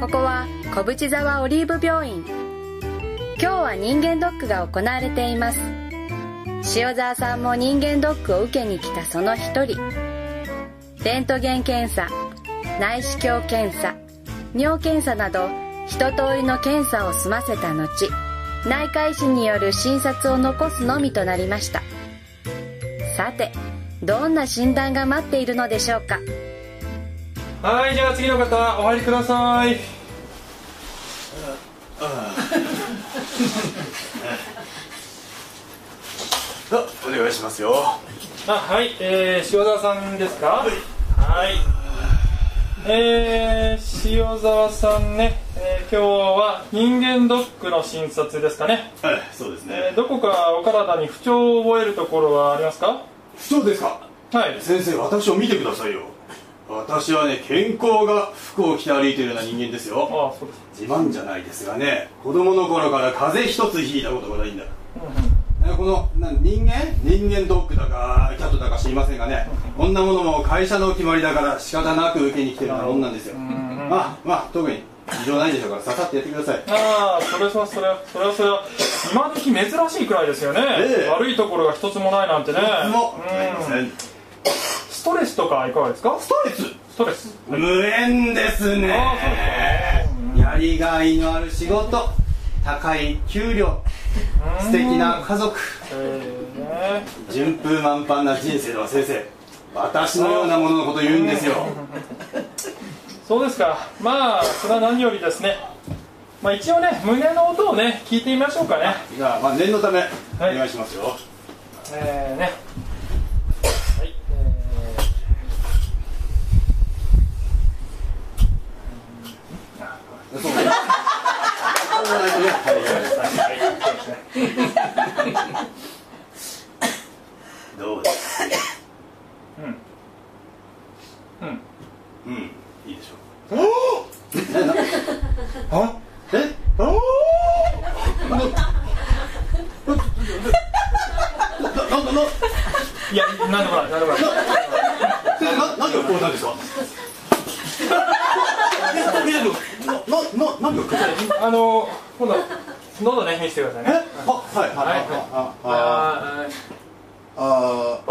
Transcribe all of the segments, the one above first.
ここは小淵沢オリーブ病院。今日は人間ドックが行われています。塩沢さんも人間ドックを受けに来たその一人。レントゲン検査内視鏡検査尿検査など一通りの検査を済ませた後内科医師による診察を残すのみとなりました。さてどんな診断が待っているのでしょうか？はいじゃあ次の方お入りください。あお願いしますよ。あはいえー、塩沢さんですか？はい。えー、塩沢さんね、えー、今日は人間ドックの診察ですかね？はいそうですね。えー、どこかお体に不調を覚えるところはありますか？不調ですか。はい。先生私を見てくださいよ私はね健康が服を着て歩いているような人間ですよ。自慢じゃないですがね子供の頃から風邪一つひいたことがないんだ、ねこのな人間？人間ドッグだかキャットだか知りませんがねこんなものも会社の決まりだから仕方なく受けに来てるようなもんなんですよ。まあまあ特に異常ないでしょうからささっとやってください。ああそれはそれはそれはそれは今時珍しいくらいですよね、ええ。悪いところが一つもないなんてね。もうん。うありませんストレスとかいかがですか？ストレス。ストレス。無縁ですね。やりがいのある仕事。高い給料。素敵な家族。えー。ね順風満帆な人生では先生。私のようなもののこと言うんですよ。そうですか。まあそれは何よりですね。まあ一応ね胸の音をね聞いてみましょうかね。じゃあまあ念のためおはい。願いしますよ、えーねはいそうねそうないとねはいえーはいそうですねどうですうんうんうんいいでしょうえなあえあななななないやなんでもないなんでもないな何がこうなんですかえななな何がこうあの今度喉ね見せてくださいねえあはいはいはいあああああ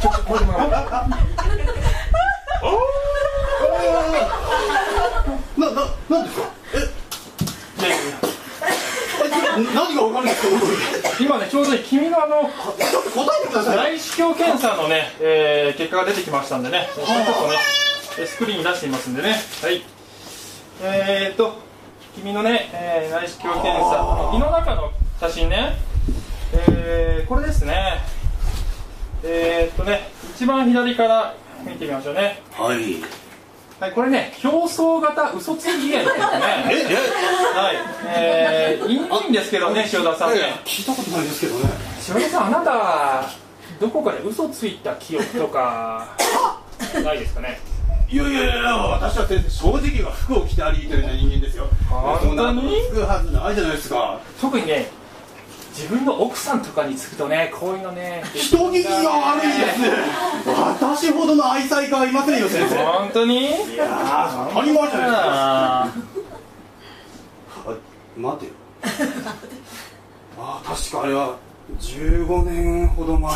ちょっとこれでもな、な、なんですかえ、いやいやいやえ何がわかるんですか今ねちょうど君のあのちょっと答えてください。内視鏡検査のね、えー結果が出てきましたんでね、ちょっとね、えスクリーンに出していますんでね、はい。えー、っと、君のね、えー内視鏡検査、胃の中の写真ね、えーこれですね、えー、っとね、一番左から見てみましょうね。はいはい、これね、表層型嘘つき炎って言ってね、え、え？はい、えー、いいんですけどね、塩田さんね。聞いたことないですけどね。塩田さんあなたどこかで嘘ついた記憶とかないですかね？いやいやいや私は正直が服を着て歩いてるような人間ですよ。本当に？そんなことつくはずないじゃないですか。特にね自分の奥さんとかにつくとねこういうのね人聞きが悪いです私ほどの愛妻家はいませんよ先生。本当に？いやー当たり前じゃないですか。待てよ。あ確かあれは15年ほど前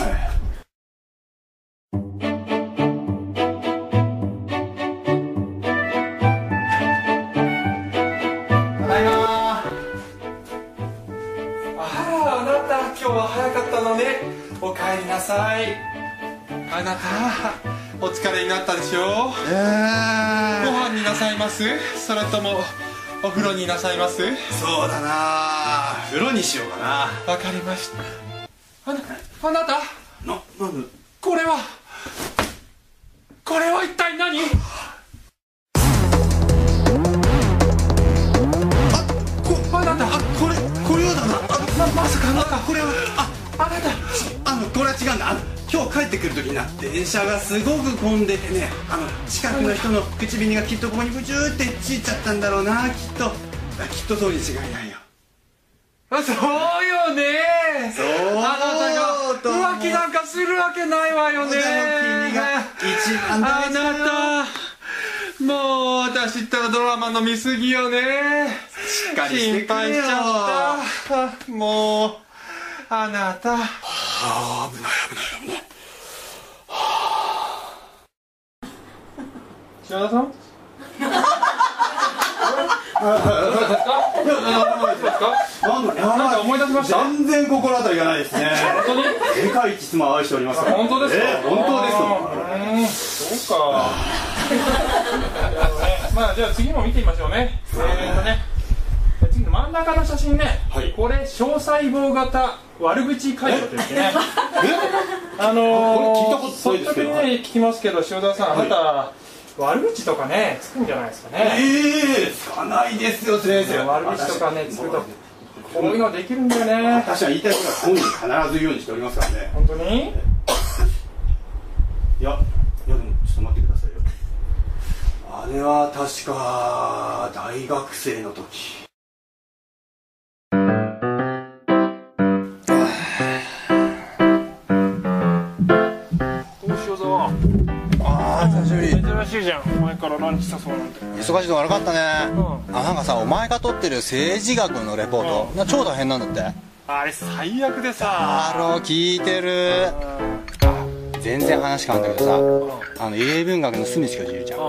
あなたお疲れになったでしょ？うえ。ご飯になさいます？それともお風呂になさいます？そうだな。風呂にしようかな。わかりました。あなあなた？ななんで？これはこれは一体何？こあなた？あこれこれはだな。あままさかあなたこれは。ああなた？あのこれは違うんだ。あの今日帰ってくる時にな電車がすごく混んでてねあの近くの人の口紅がきっとここにブチューってついちゃったんだろうなきっと。あきっとそうに違いないよ。あそうよね。そうあなたとが浮気なんかするわけないわよね。君が一番あなた。もう私ったらドラマの見過ぎよね。しっかり心配しちゃった。もうあなた。ああ危ない危ない危ない塩田さん？なんか思い出しました？全然心当たりがないですね。本当に？世界一妻を愛しております本当ですか、ええ本当ですそうか。まあじゃあ次も見てみましょうね。えーとね。次の真ん中の写真ね、はい。これ小細胞型悪口解除といってね。あのー、これ聞いたことないですけど。率直にね聞きますけど塩田さん、あなた悪口とかねつくんじゃないですかえね。えつかないですよ先生。悪口とかねつくと私こういうのできるんだよね。私は言いたいことは本人必ず言うようにしておりますからね。本当に？いやいやでもちょっと待ってくださいよ。あれは確か大学生の時からランチ誘うなんて忙しいの悪かったね、うあなんかさお前が撮ってる政治学のレポート、な超大変なんだって。あれ最悪でさ。あろ聞いてる。あ全然話変わるんだけどさ。あの英文学の隅地教授いるじゃん。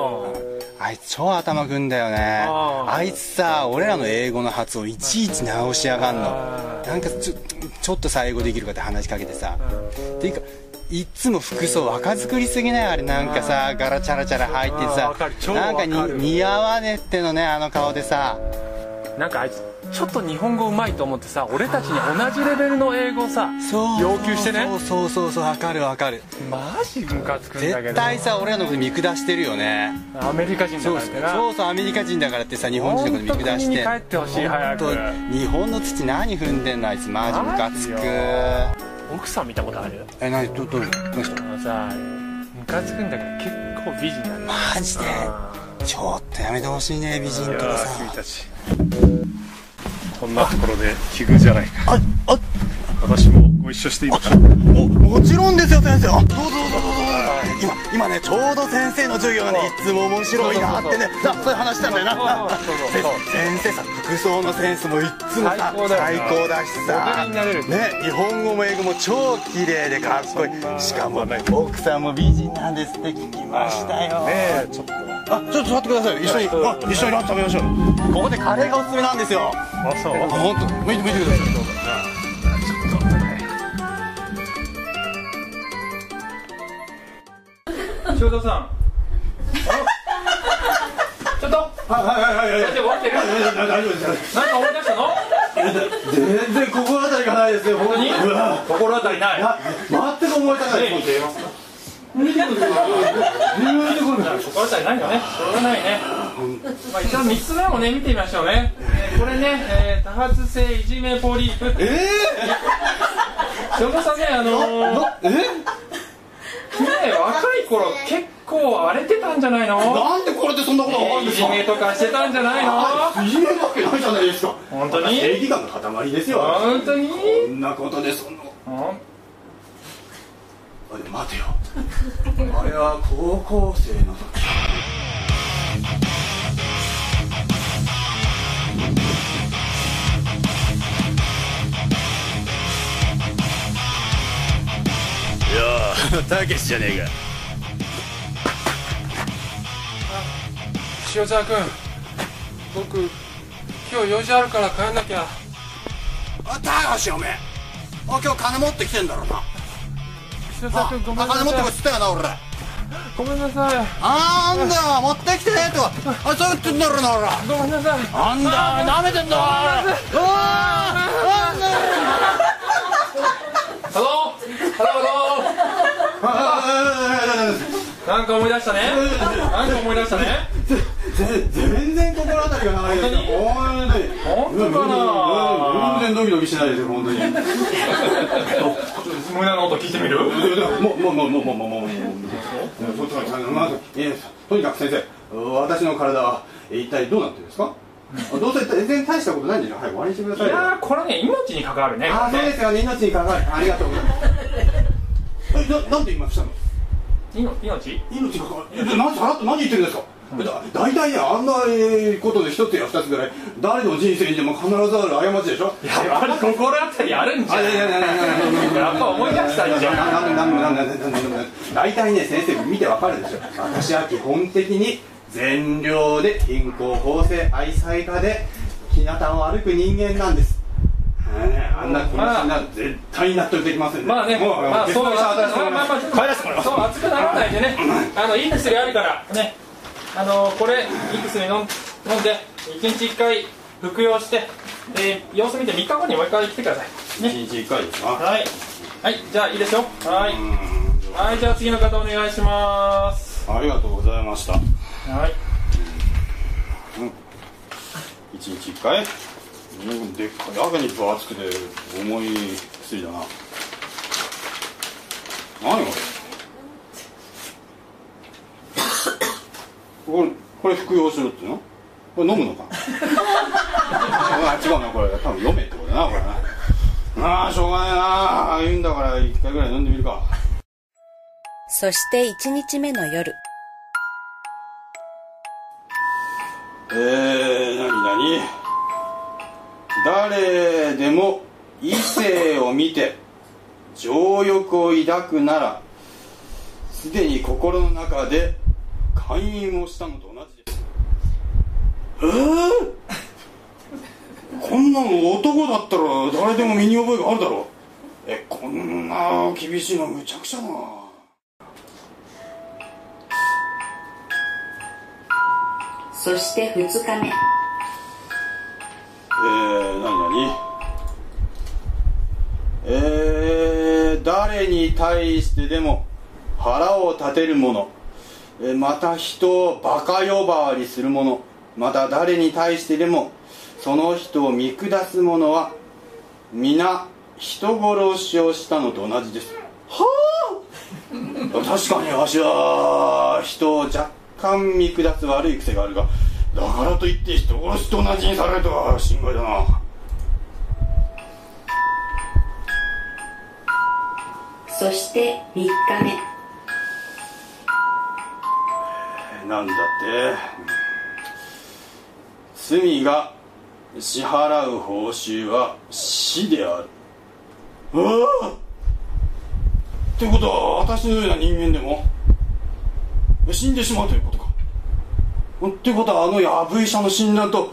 あいつ超頭くんだよね。ああいつさ俺らの英語の発音いちいち直しやがんの。なんかちょちょっとさ英語できるかって話しかけてさ。っていうかいっつも服装若作りすぎない？あれなんかさ柄チャラチャラ入ってさなんか似合わねってのねあの顔でさ。なんかあいつちょっと日本語うまいと思ってさ俺たちに同じレベルの英語をさそう。要求してね？そうそうそうそうわかるわかる。マジムカつくんだけど。絶対さ俺らのこと見下してるよね。アメリカ人だそうからってな。そうそうアメリカ人だからってさ日本人のこと見下して。本当国に帰ってほしい早く。日本の土何踏んでんのあいつ。マジムカつく奥さん見たことある？え何どどうどうした？あのさムカつくんだけど結構美人なんだマジで？ちょっとやめてほしいね美人とかさ。君たち。こんなところで奇遇じゃないか。ああ私もご一緒していいのか？ももちろんですよ先生。あどうぞどうぞどうぞ今今ねちょうど先生の授業がねいつも面白いなってねさそういう。話したんだよな。な先先生さ服装のセンスもいっつもさ最高だよな。最高だしさ。ルになれるね日本語も英語も超綺麗でかっこいい。しかも奥さんも美人なんですって聞きましたよ。ねえちょっと。あちょっと座ってください一緒に。あ一緒にランチ食べましょう。ここでカレーがおすすめなんですよ。あそう。あ本当。向いて向いてください塩田さん。ちょっと。はいはいはいはい。大丈夫起きてる大丈夫ですなんか思い出したの？全然心当たりがないですよ本当に。うわ心当たりない。や全く思い出さない。くない。よね。しょうがないね。まあ一応3つ目もね見てみましょうね、えーこれね、えー多発性いじめポリープ。え塩田さんねあのえ？ね若い頃結構荒れてたんじゃないの？なんでこれでそんなことがわかるんですか？いじめとかしてたんじゃないの？いじめるわけないじゃないですか。本当に？正義感の塊ですよ。本当に？こんなことでそんな。うん。あれ待てよ。あれは高校生の時。たけしじゃねえか塩沢君。僕今日用事あるから帰んなきゃ。あ高橋おめえ。あ今日金持ってきてんだろうな。塩沢君ごめんな金持ってこいっさいつったよな俺。ごめんなさい。あんだ持ってきてとかあそう言ってんだろうな俺。ごめんなさい。あんだなめてんだおい。おい。なんだハローハローハローなんか思い出したね。なんか思い出したね。ぜ全然心当たりがないですよ本当に。本当かな全然ドキドキしないですよ本当に胸の音聞いてみるもうもうもうもうもうもうもうもうそっちがまずとにかく先生私の体は一体どうなってるん。ですかどうせ全然大したことないん。でしょはい終わりにしてくださいいやこれね命に関わるねあそうですよね命に関わるありがとうございますえななん。で今したのいの命命に関わるえなん。さらっと何言ってるん。ですか大体ねあんなことで一つや二つぐらい誰の人生にでも必ずある過ちでしょ？やっぱり心当たりあるんじゃないあいやいやいやいやいやいややっぱ思い出したんじゃん大体ね先生見てわかるでしょ私は基本的に善良で貧困法制愛妻家で日向を歩く人間なんですねあんな気持ちになる絶対納得できませんねまあね、もまあ、そう、まあ、まあ、まあ、帰らせてもらいますそう、熱くならないでね、あの、いい薬あるから、ね。あの、これ、いい薬飲ん、飲んで、一日一回服用して、で、様子見て3日後にもう一回来てください。ね。一日一回ですか？はい。はい、じゃあいいですよ。はい。はい、じゃあ次の方お願いします。ありがとうございましたはい。一日一回？うんでっかいやけに分厚くて重い薬だな何これ？これこれ服用しろっていうの？これ飲むのか？あ違うなこれ。多分読めってことだなこれな。ああしょうがないな。あ言うんだから一回ぐらい飲んでみるか。そして1日目の夜。えー、なになに誰でも異性を見て情欲を抱くならすでに心の中で勧誘をしたのと同じです。えー、こんなの男だったら誰でも身に覚えがあるだろう。えこんな厳しいのむちゃくちゃだな。そして2日目。えー、なになにえー、誰に対してでも腹を立てる者えーまた人をバカ呼ばわりする者。また誰に対してでもその人を見下す者は皆人殺しをしたのと同じです。はあ！確かにわしは人を若干見下す悪い癖があるがだからといって人殺しと同じにされるとは心外だな。そして3日目なんだって。罪が支払う報酬は死である。ああ。ってことは私のような人間でも死んでしまうということか。ってことはあのヤブ医者の診断と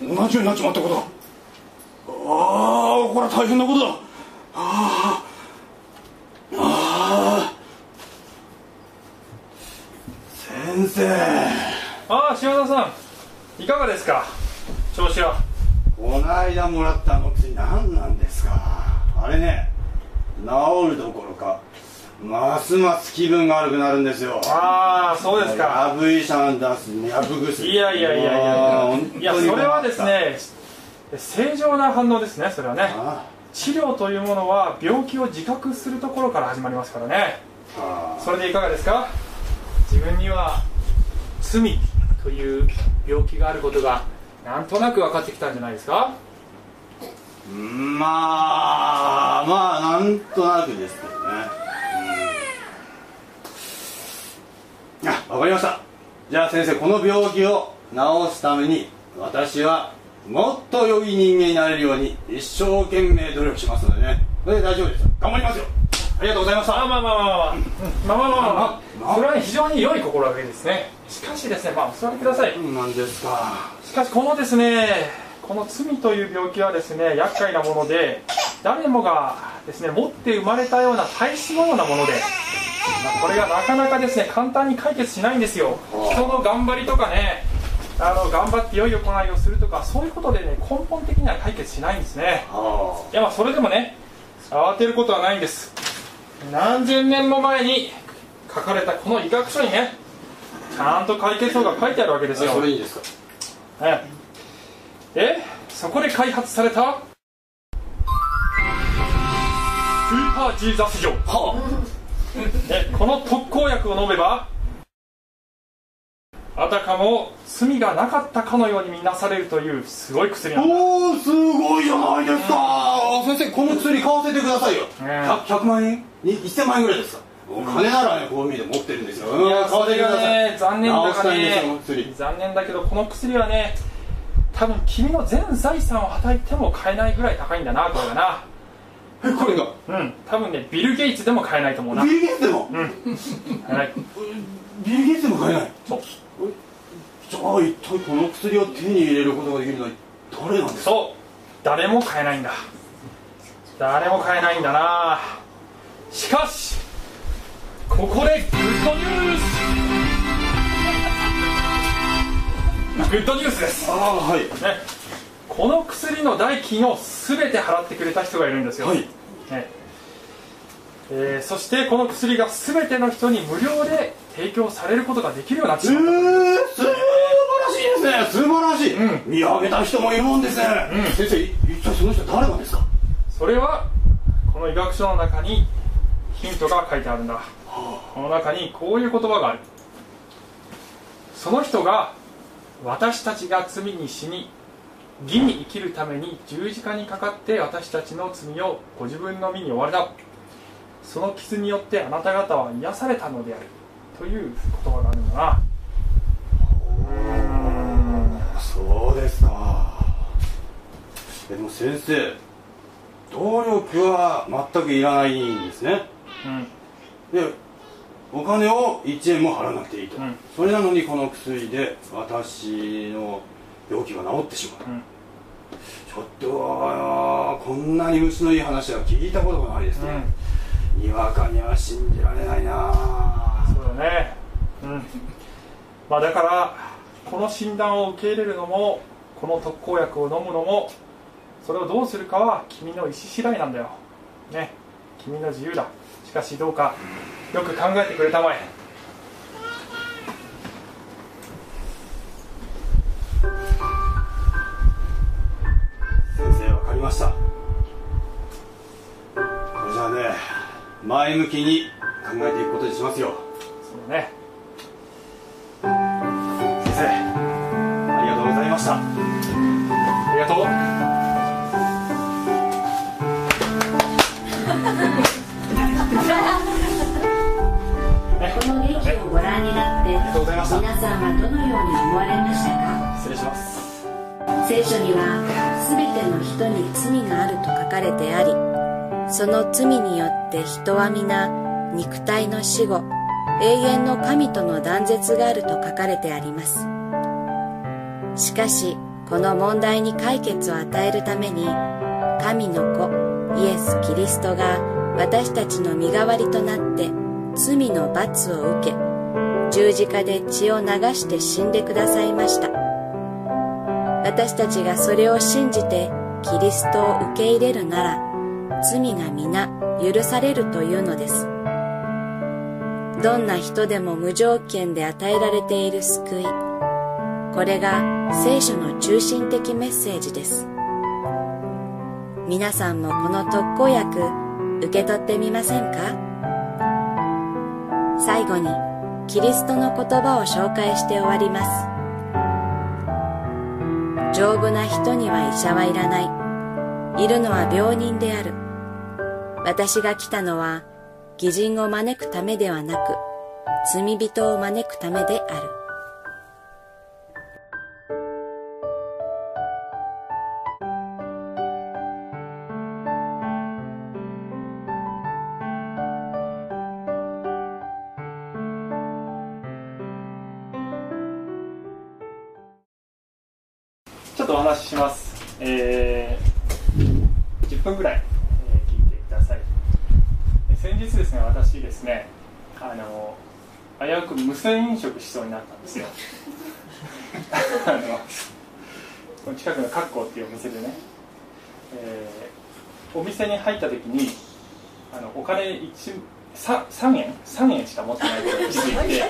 同じようになっちまったことだああこれは大変なことだ。ああ。ああ先生ああ、塩田さん。いかがですか？調子は。この間もらったあの薬何なんですか？あれね治るどころかますます気分が悪くなるんですよああ、そうですか。ヤブ医者の出すヤブ薬いやいやいやいやいや。いや、それはですね、正常な反応ですね、それはね。あ治療というものは病気を自覚するところから始まりますからね。あそれでいかがですか？自分には罪という病気があることがなんとなく分かってきたんじゃないですか？まあまあなんとなくですけどね、うん、あわかりました。じゃあ先生この病気を治すために私はもっと良い人間になれるように一生懸命努力しますのでね。それで大丈夫です頑張りますよ。ありがとうございました。あまあまあまあまあまあまあ。まあまあまあ、まあ常に良い心がけですね。しかしですねまあお座りください。なんですか。しかしこのですねこの罪という病気はですね厄介なもので誰もがですね持って生まれたような体質のようなものでまあこれがなかなかですね簡単に解決しないんですよ。人の頑張りとかねあの頑張って良い行いをするとかそういうことでね根本的には解決しないんですね。あいやまあそれでもね慌てることはないんです。何千年も前に書かれたこの医学書にねちゃんと解決法が書いてあるわけですよ。あそれいいですか？ええ。でそこで開発された？スーパージーザス錠でこの特効薬を飲めばあたかも罪がなかったかのように見なされるというすごい薬なんだ。おおすごいじゃないですか、先生この薬買わせてくださいよ、え 100, 100万円？に1000万円ぐらいですか？お金ならねこう見て持ってるんですよ。いやそれが買わせてください。ね残念だ直したいんですよかね薬残念だけどこの薬はね多分君の全財産をはたいても買えないぐらい高いんだなこれがな。えこれが？うん。多分ねビル・ゲイツでも買えないと思うな。ビル・ゲイツでも？はい。ビル・ゲイツでも買えない？そう。じゃあ一体この薬を手に入れることができるのは誰なんですか？そう。誰も買えないんだ。誰も買えないんだな。しかしここでグッドニュース。グッドニュースです。ああはい。ね、この薬の代金を全て払ってくれた人がいるんですよ、はい。ね。えーそしてこの薬が全ての人に無料で提供されることができるようになってえー、しまった、素晴らしいですね。素晴らしい、う見上げた人もいるもんですね、先生い一体その人誰なんですか？それはこの医学書の中にヒントが書いてあるんだこの中にこういう言葉がある。その人が私たちが罪に死に義に生きるために十字架にかかって私たちの罪をご自分の身に負われたその傷によってあなた方は癒されたのであるという言葉があるんだな。そうですか。でも先生動力は全くいらないんですね。うん。でお金を1円も払わなくていいと、うん。それなのにこの薬で私の病気が治ってしまう、うん。ちょっとこんなに虫のいい話は聞いたことがないですね、にわかには信じられないな。そうだね。うん。まあだからこの診断を受け入れるのもこの特効薬を飲むのもそれをどうするかは君の意思次第なんだよ。ね。君の自由だしかしどうかよく考えてくれたまえ。先生わかりました。これじゃあね前向きに考えていくことにしますよ。そうだねになって皆さんはどのように思われましたか？失礼します。聖書には全ての人に罪があると書かれてありその罪によって人は皆肉体の死後永遠の神との断絶があると書かれてあります。しかしこの問題に解決を与えるために神の子イエス・キリストが私たちの身代わりとなって罪の罰を受け十字架で血を流して死んでくださいました。私たちがそれを信じてキリストを受け入れるなら罪が皆許されるというのです。どんな人でも無条件で与えられている救いこれが聖書の中心的メッセージです。皆さんもこの特効薬受け取ってみませんか？最後にキリストの言葉を紹介して終わります丈夫な人には医者はいらない。いるのは病人である。私が来たのは、義人を招くためではなく、罪人を招くためである。とお話しします。えー、10分ぐらい、えー聞いてください。え先日ですね、私ですね、あの、危うく無銭飲食しそうになったんですよ。あの、この近くのカッコっていうお店でね、えーお店に入った時に、あのお金一さ3円？3円しか持ってないことに気づいて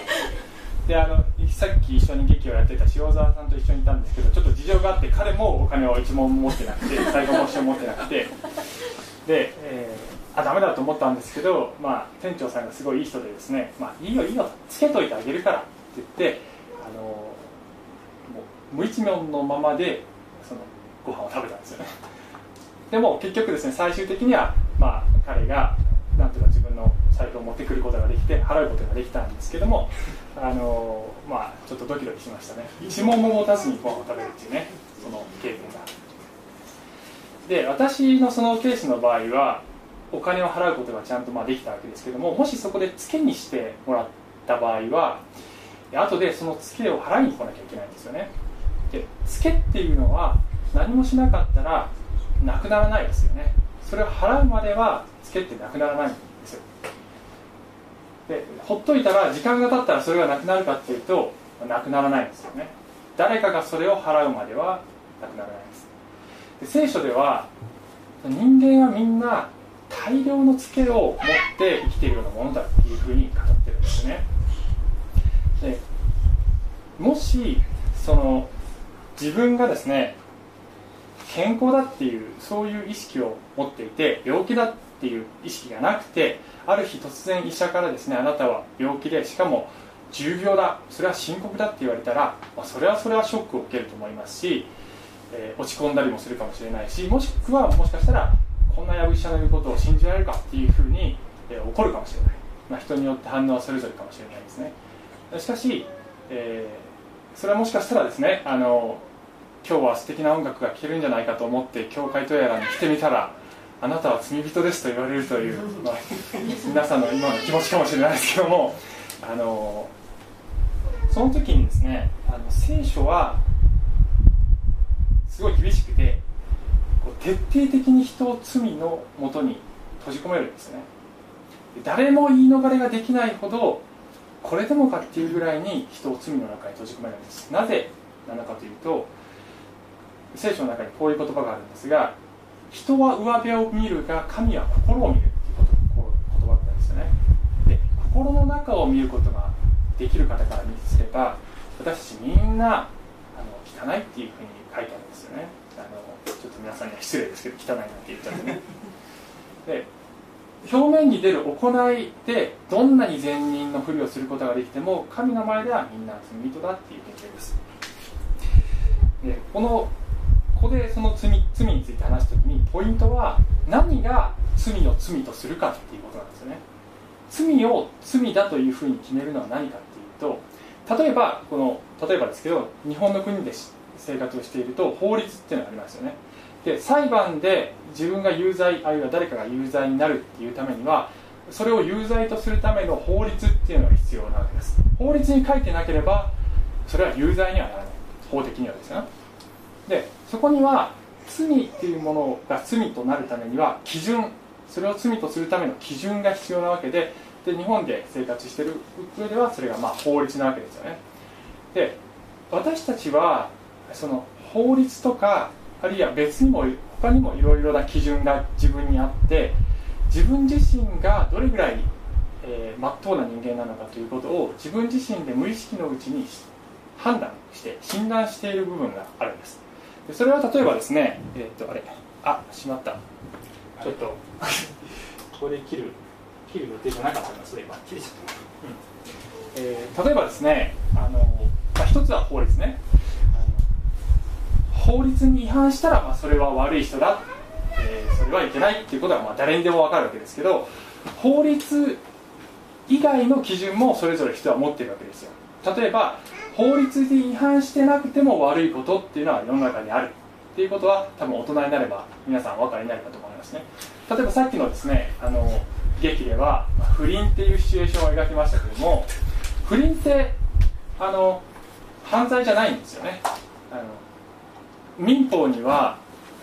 であのさっき一緒に劇をやってた塩沢さんと一緒にいたんですけどちょっと事情があって彼もお金を一文も持ってなくて最後も一緒持ってなくて。で、えーあダメだと思ったんですけど、まあ、店長さんがすごいいい人でですね「まあ、いいよいいよつけといてあげるから」って言ってあのもう無一文のままでそのご飯を食べたんですよね。でも結局ですね最終的には、まあ、彼がなんとか財布をを持ってくることができて払うことができたんですけどもあのまあちょっとドキドキしましたね。一問も持たずにご飯を食べるっていうねその経験が。で私のそのケースの場合はお金を払うことがちゃんとまあできたわけですけどももしそこでツケにしてもらった場合は後でそのツケを払いに来なきゃいけないんですよね。でツケっていうのは何もしなかったらなくならないですよね。それを払うまではツケってなくならないんですよ。でほっといたら時間が経ったらそれがなくなるかっていうとなくならないんですよね。誰かがそれを払うまではなくならないです。で聖書では人間はみんな大量のツケを持って生きているようなものだっていうふうに語ってるんですね。でもしその自分がですね健康だっていうそういう意識を持っていて病気だってていう意識がなくてある日突然医者からですねあなたは病気でしかも重病だそれは深刻だって言われたら、まあ、それはそれはショックを受けると思いますし、えー、落ち込んだりもするかもしれないしもしくはもしかしたらこんなやぶ医者の言うことを信じられるかっていうふうに、えー、怒るかもしれない、まあ、人によって反応はそれぞれかもしれないですね。しかし、えー、それはもしかしたらですねあの今日は素敵な音楽が聴けるんじゃないかと思って教会とやらに来てみたらあなたは罪人ですと言われるという、まあ、皆さんの今の気持ちかもしれないですけどもあのその時にですねあの聖書はすごい厳しくて徹底的に人を罪のもとに閉じ込めるんですね。誰も言い逃れができないほどこれでもかっていうぐらいに人を罪の中に閉じ込めるんです。なぜなのかというと聖書の中にこういう言葉があるんですが人は上辺を見るが神は心を見るっていう言葉なんですよね。で心の中を見ることができる方から見すれば私たちみんなあの汚いっていうふうに書いてあるんですよね。あのちょっと皆さんには失礼ですけど汚いなんて言っちゃってね。で表面に出る行いでどんなに善人のふりをすることができても神の前ではみんな罪人だっていう見解です。でこのここでその罪罪について話すときにポイントは何が罪を罪とするかっていうことなんですよね。罪を罪だというふうに決めるのは何かっていうと例えばこの例えばですけど日本の国で生活をしていると法律っていうのがありますよね。で裁判で自分が有罪あるいは誰かが有罪になるっていうためにはそれを有罪とするための法律っていうのが必要なわけです。法律に書いてなければそれは有罪にはならない。法的にはですね。でそこには罪っていうものが罪となるためには基準それを罪とするための基準が必要なわけでで日本で生活してる上ではそれがまあ法律なわけですよね。で私たちはその法律とかあるいは別にも他にもいろいろな基準が自分にあって自分自身がどれぐらい、えー、真っ当な人間なのかということを自分自身で無意識のうちに判断して診断している部分があるんです。それは例えばですねえー、っとあれあしまった。ちょっと。ここで切る切る予定じゃなかったなそういえば。切れちゃった、うん。えー、例えばですねあの、まあ、一つは法律ね。法律に違反したら、まあ、それは悪い人だ、えー、それはいけないっていうことはまあ誰にでも分かるわけですけど法律以外の基準もそれぞれ人は持ってるわけですよ。例えば法律に違反してなくても悪いことっていうのは世の中にある。っていうことは多分大人になれば皆さんお分かりになるかと思いますね。例えばさっきのですねあの劇では不倫っていうシチュエーションを描きましたけども不倫ってあの犯罪じゃないんですよね。あの民法には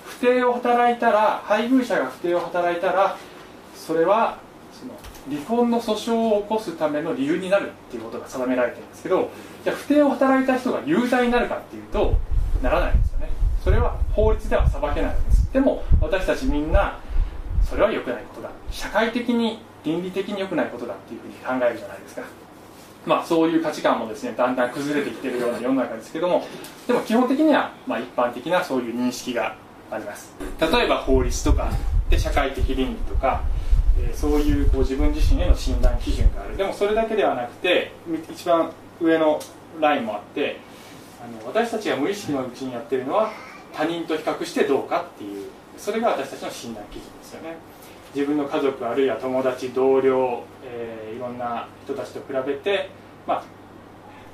不定を働いたら配偶者が不定を働いたらそれはその離婚の訴訟を起こすための理由になるっていうことが定められてるんですけどじゃあ不定を働いた人が有罪になるかっていうとならないんですよね。それは法律では裁けないんです。でも私たちみんなそれは良くないことだ。社会的に倫理的に良くないことだっていうふうに考えるじゃないですか。まあ、そういう価値観もですねだんだん崩れてきてるような世の中ですけどもでも基本的にはまあ一般的なそういう認識があります。例えば法律とかで社会的倫理とか、え、そういうこう自分自身への診断基準がある。でもそれだけではなくて一番上のラインもあってあの私たちが無意識のうちにやってるのは他人と比較してどうかっていうそれが私たちの診断基準ですよね。自分の家族あるいは友達同僚、えいろんな人たちと比べて、まあ、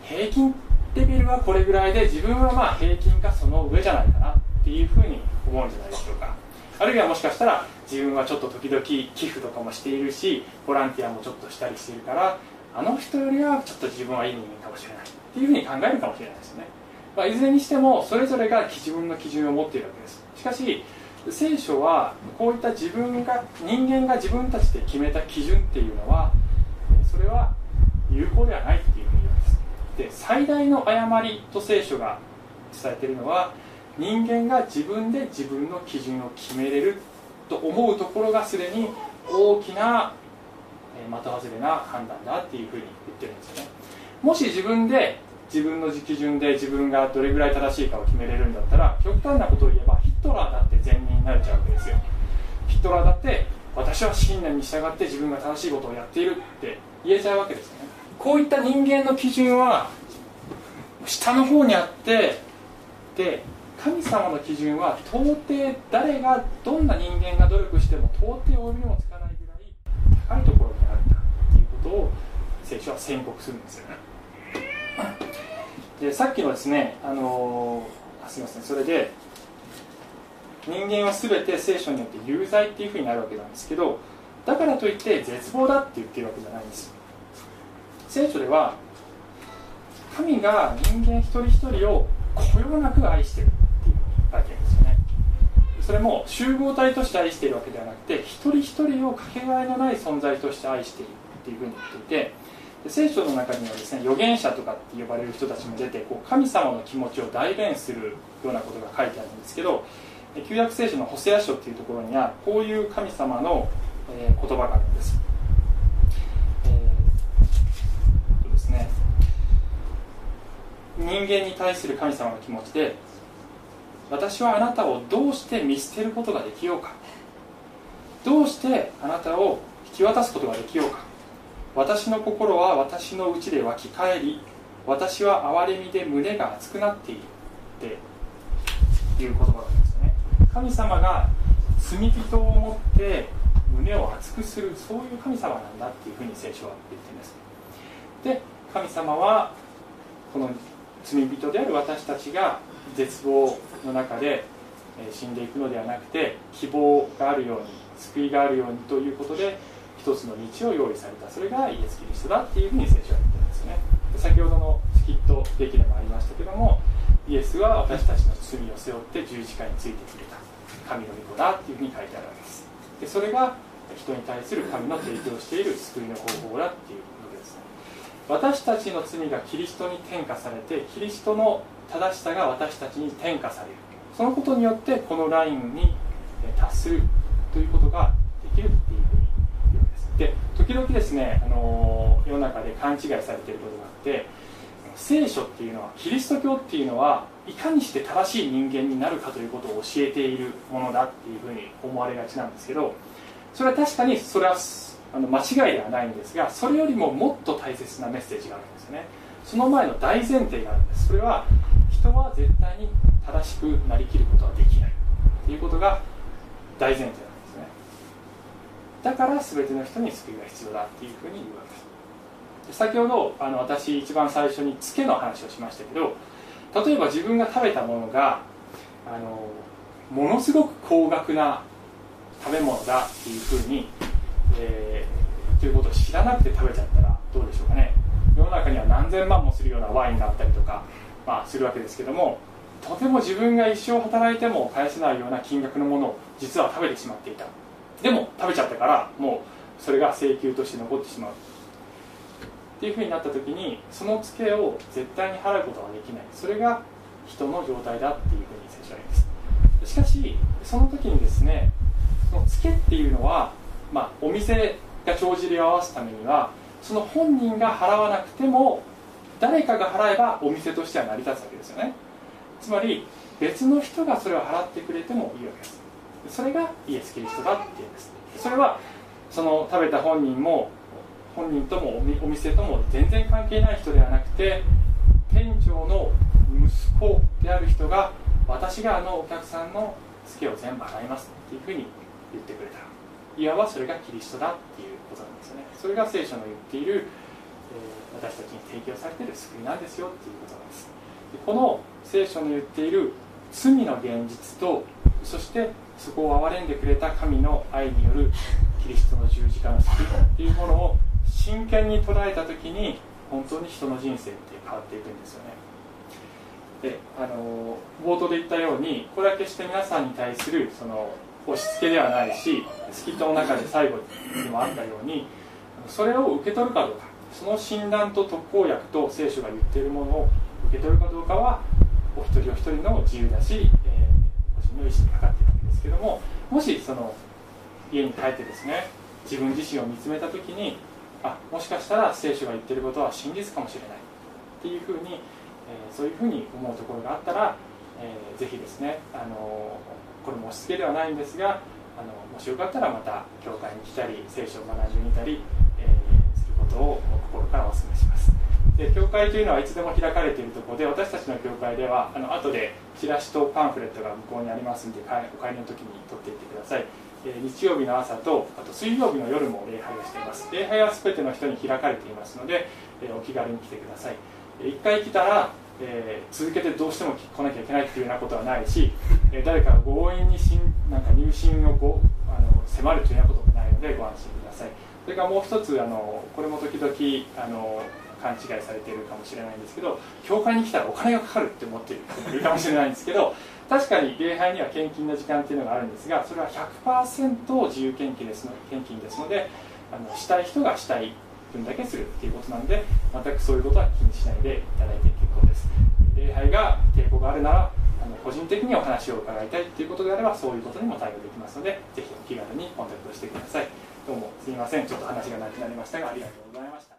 平均レベルはこれぐらいで自分はまあ平均かその上じゃないかなっていうふうに思うんじゃないでしょうか。あるいはもしかしたら自分はちょっと時々寄付とかもしているしボランティアもちょっとしたりしているからあの人よりはちょっと自分はいい人間かもしれないっていうふうに考えるかもしれないですね、まあ、いずれにしてもそれぞれが自分の基準を持っているわけです。しかし聖書はこういった自分が人間が自分たちで決めた基準っていうのはそれは有効ではないっていうふうに言うんです。で最大の誤りと聖書が伝えているのは人間が自分で自分の基準を決めれると思うところがすでに大きな的外れな判断だっていうふうに言ってるんですよね。もし自分で自分の基準で自分がどれぐらい正しいかを決めれるんだったら極端なことを言えばヒトラーだって善人になれちゃうわけですよ。ヒトラーだって私は信念に従って自分が正しいことをやっているって言えちゃうわけですよね。こういった人間の基準は下の方にあってで神様の基準は到底誰がどんな人間が努力しても到底及びもつかないぐらい高いところにあるんだ。っていうことを聖書は宣告するんですよね。でさっきのですねあのー、すみませんそれで人間は全て聖書によって有罪っていうふうになるわけなんですけどだからといって絶望だって言ってるわけじゃないんです聖書では神が人間一人一人をこよなく愛してる。わけですよね。それも集合体として愛しているわけではなくて一人一人をかけがえのない存在として愛しているっていうふうに言っていて聖書の中にはですね預言者とかって呼ばれる人たちも出てこう神様の気持ちを代弁するようなことが書いてあるんですけど旧約聖書のホセア書っていうところにはこういう神様の、えー、言葉があるんです、えー、とですね人間に対する神様の気持ちで私はあなたをどうして見捨てることができようか。どうしてあなたを引き渡すことができようか。私の心は私のうちで湧き返り私は憐れみで胸が熱くなっているっていう言葉なんですね。神様が罪人を持って胸を熱くするそういう神様なんだっていうふうに聖書は言っています。で神様はこの罪人である私たちが絶望の中で死んでいくのではなくて希望があるように救いがあるようにということで一つの道を用意された。それがイエス・キリストだっていうふうに聖書は言ってるんですね。先ほどのスキット劇でもありましたけどもイエスは私たちの罪を背負って十字架についてくれた。神の御子だっていうふうに書いてあるわけです。でそれが人に対する神の提供している救いの方法だっていう私たちの罪がキリストに転嫁されてキリストの正しさが私たちに転嫁される。そのことによってこのラインに達するということができるっていうふうに言うんです。で時々ですね、あの世の中で勘違いされていることがあって聖書っていうのはキリスト教っていうのはいかにして正しい人間になるかということを教えているものだっていうふうに思われがちなんですけどそれは確かにそれはあの間違いではないんですがそれよりももっと大切なメッセージがあるんですよね。その前の大前提があるんです。それは人は絶対に正しくなりきることはできない。ということが大前提なんですね。だから全ての人に救いが必要だっていうふうに言うわけです。先ほどあの私一番最初にツケの話をしましたけど例えば自分が食べたものがあのものすごく高額な食べ物だっていうふうに、えー、ということを知らなくて食べちゃったらどうでしょうかね。世の中には何千万もするようなワインがあったりとか、まあ、するわけですけどもとても自分が一生働いても返せないような金額のものを実は食べてしまっていた。でも食べちゃったからもうそれが請求として残ってしまう。っていうふうになった時にそのツケを絶対に払うことはできない。それが人の状態だっていうふうに聖書は言います。しかしその時にですねそのツケっていうのは、まあ、お店が帳尻を合わすためにはその本人が払わなくても誰かが払えばお店としては成り立つわけですよね。つまり別の人がそれを払ってくれてもいいわけです。それがイエス・キリストだっていうんです。それはその食べた本人も本人ともお店とも全然関係ない人ではなくて店長の息子である人が私があのお客さんのツケを全部払いますっていうふうに言ってくれた。いわばそれがキリストだっていうことなんですよね。それが聖書の言っている、え私たちに提供されている救いなんですよっていうことなんです。でこの聖書の言っている罪の現実とそしてそこを憐れんでくれた神の愛によるキリストの十字架の救いっていうものを真剣に捉えた時に本当に人の人生って変わっていくんですよね。であの冒頭で言ったようにこれは決して皆さんに対するその押し付けではないしスキットの中で最後にもあったようにそれを受け取るかどうかその診断と特効薬と聖書が言っているものを受け取るかどうかはお一人お一人の自由だし、えー個人の意思にかかっているわけですけどももしその家に帰ってですね自分自身を見つめた時にあもしかしたら聖書が言ってることは真実かもしれないっていうふうに、えーそういうふうに思うところがあったら、えーぜひですねあのこれも押し付けではないんですがあのもしよかったらまた教会に来たり聖書を学んでみたり、えーすることを心からお勧めします。で教会というのはいつでも開かれているところで私たちの教会ではあの後でチラシとパンフレットが向こうにありますんでお帰りの時に取っていってください。日曜日の朝とあと水曜日の夜も礼拝をしています。礼拝は全ての人に開かれていますので、えお気軽に来てください。えー一回来たら、えー続けてどうしても来なきゃいけないっていうようなことはないし、えー誰かが強引に新なんか入信をこうあの迫るというようなこともないのでご安心ください。それからもう一つあのこれも時々あの勘違いされているかもしれないんですけど教会に来たらお金がかかるって思っている。人もいるかもしれないんですけど確かに礼拝には献金の時間っていうのがあるんですがそれは100%自由献金ですの献金ですのであのしたい人がしたい分だけするっていうことなので全くそういうことは気にしないでいただいて結構です。礼拝が抵抗があるならあの個人的にお話を伺いたいっていうことであればそういうことにも対応できますのでぜひお気軽にコンタクトしてください。どうもすみません。ちょっと話が長くなりましたがありがとうございました。